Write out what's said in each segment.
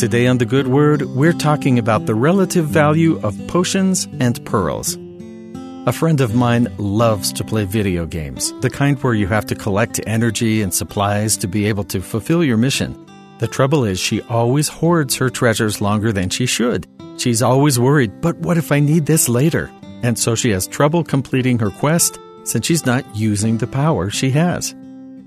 Today on The Good Word, we're talking about the relative value of potions and pearls. A friend of mine loves to play video games, the kind where you have to collect energy and supplies to be able to fulfill your mission. The trouble is, she always hoards her treasures longer than she should. She's always worried, but what if I need this later? And so she has trouble completing her quest since she's not using the power she has.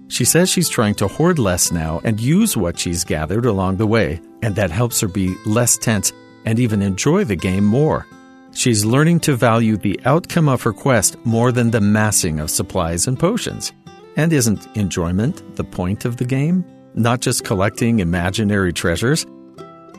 She says she's trying to hoard less now and use what she's gathered along the way, and that helps her be less tense and even enjoy the game more. She's learning to value the outcome of her quest more than the massing of supplies and potions. And isn't enjoyment the point of the game? Not just collecting imaginary treasures?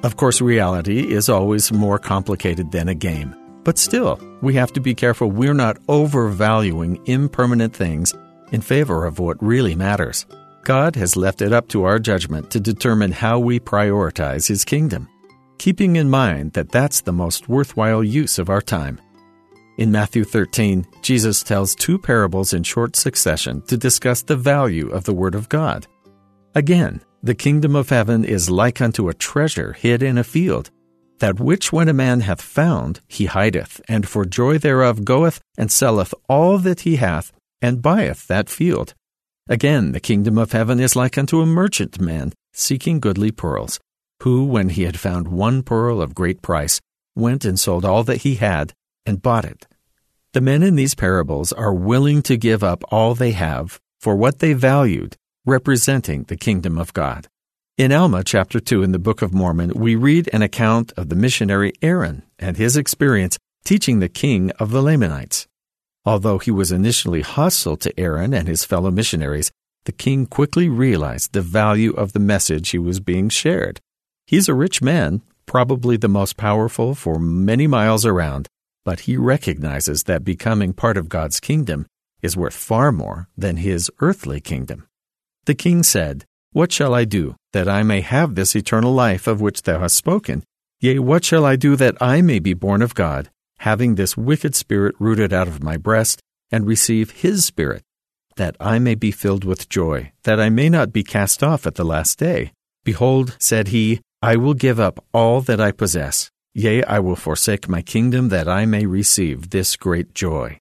Of course, reality is always more complicated than a game. But still, we have to be careful we're not overvaluing impermanent things in favor of what really matters. God has left it up to our judgment to determine how we prioritize His kingdom, keeping in mind that that's the most worthwhile use of our time. In Matthew 13, Jesus tells two parables in short succession to discuss the value of the Word of God. Again, the kingdom of heaven is like unto a treasure hid in a field, that which when a man hath found, he hideth, and for joy thereof goeth and selleth all that he hath, and buyeth that field. Again, the kingdom of heaven is like unto a merchant man seeking goodly pearls, who, when he had found one pearl of great price, went and sold all that he had and bought it. The men in these parables are willing to give up all they have for what they valued, representing the kingdom of God. In Alma chapter 2 in the Book of Mormon, we read an account of the missionary Aaron and his experience teaching the king of the Lamanites. Although he was initially hostile to Aaron and his fellow missionaries, the king quickly realized the value of the message he was being shared. He's a rich man, probably the most powerful for many miles around, but he recognizes that becoming part of God's kingdom is worth far more than his earthly kingdom. The king said, What shall I do that I may have this eternal life of which thou hast spoken? Yea, what shall I do that I may be born of God? Having this wicked spirit rooted out of my breast, and receive his spirit, that I may be filled with joy, that I may not be cast off at the last day. Behold, said he, I will give up all that I possess. Yea, I will forsake my kingdom, that I may receive this great joy.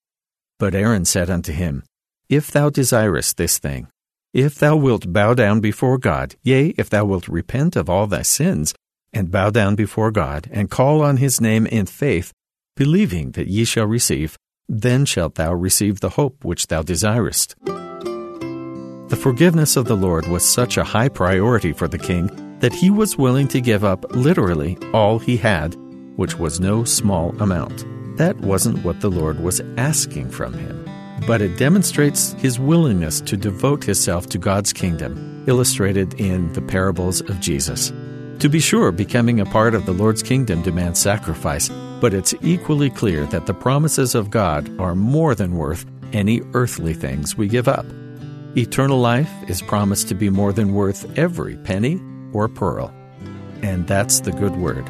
But Aaron said unto him, If thou desirest this thing, if thou wilt bow down before God, yea, if thou wilt repent of all thy sins, and bow down before God, and call on his name in faith, believing that ye shall receive, then shalt thou receive the hope which thou desirest. The forgiveness of the Lord was such a high priority for the king that he was willing to give up literally all he had, which was no small amount. That wasn't what the Lord was asking from him, but it demonstrates his willingness to devote himself to God's kingdom, illustrated in the parables of Jesus. To be sure, becoming a part of the Lord's kingdom demands sacrifice, but it's equally clear that the promises of God are more than worth any earthly things we give up. Eternal life is promised to be more than worth every penny or pearl. And that's the good word.